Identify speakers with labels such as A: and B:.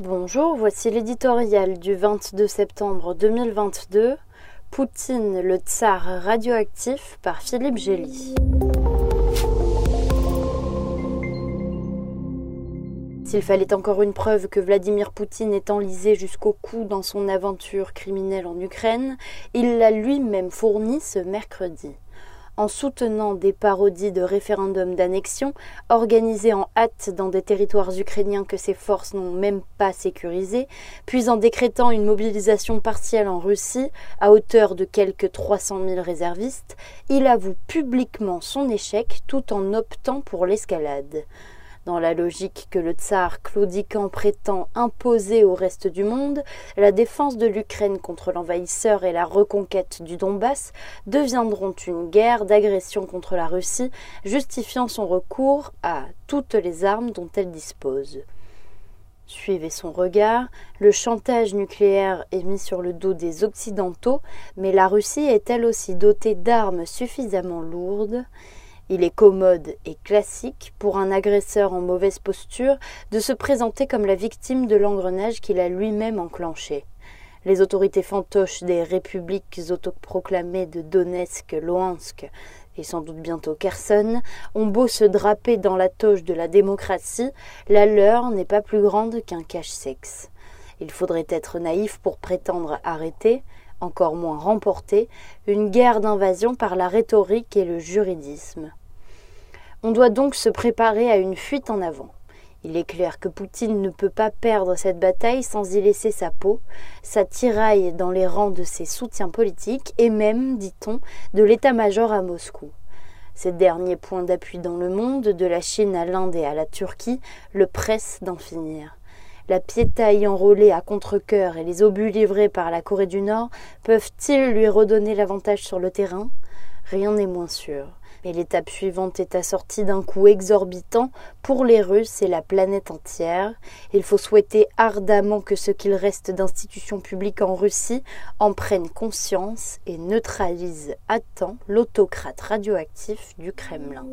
A: Bonjour, voici l'éditorial du 22 septembre 2022. Poutine, le tsar radioactif par Philippe Gély. S'il fallait encore une preuve que Vladimir Poutine est enlisé jusqu'au cou dans son aventure criminelle en Ukraine, il l'a lui-même fourni ce mercredi en soutenant des parodies de référendums d'annexion organisés en hâte dans des territoires ukrainiens que ses forces n'ont même pas sécurisés, puis en décrétant une mobilisation partielle en Russie à hauteur de quelques 300 000 réservistes, il avoue publiquement son échec tout en optant pour l'escalade. Dans la logique que le tsar claudiquant prétend imposer au reste du monde, la défense de l'Ukraine contre l'envahisseur et la reconquête du Donbass deviendront une guerre d'agression contre la Russie, justifiant son recours à toutes les armes dont elle dispose. Suivez son regard, le chantage nucléaire est mis sur le dos des Occidentaux, mais la Russie est elle aussi dotée d'armes suffisamment lourdes il est commode et classique pour un agresseur en mauvaise posture de se présenter comme la victime de l'engrenage qu'il a lui-même enclenché. Les autorités fantoches des républiques autoproclamées de Donetsk, Luhansk et sans doute bientôt Kherson ont beau se draper dans la toge de la démocratie, la leur n'est pas plus grande qu'un cache-sexe. Il faudrait être naïf pour prétendre arrêter, encore moins remporter, une guerre d'invasion par la rhétorique et le juridisme. On doit donc se préparer à une fuite en avant. Il est clair que Poutine ne peut pas perdre cette bataille sans y laisser sa peau, sa tiraille dans les rangs de ses soutiens politiques et même, dit-on, de l'état-major à Moscou. Ces derniers points d'appui dans le monde, de la Chine à l'Inde et à la Turquie, le pressent d'en finir. La piétaille enrôlée à contre-coeur et les obus livrés par la Corée du Nord peuvent-ils lui redonner l'avantage sur le terrain? Rien n'est moins sûr. Mais l'étape suivante est assortie d'un coût exorbitant pour les Russes et la planète entière. Il faut souhaiter ardemment que ce qu'il reste d'institutions publiques en Russie en prennent conscience et neutralise à temps l'autocrate radioactif du Kremlin.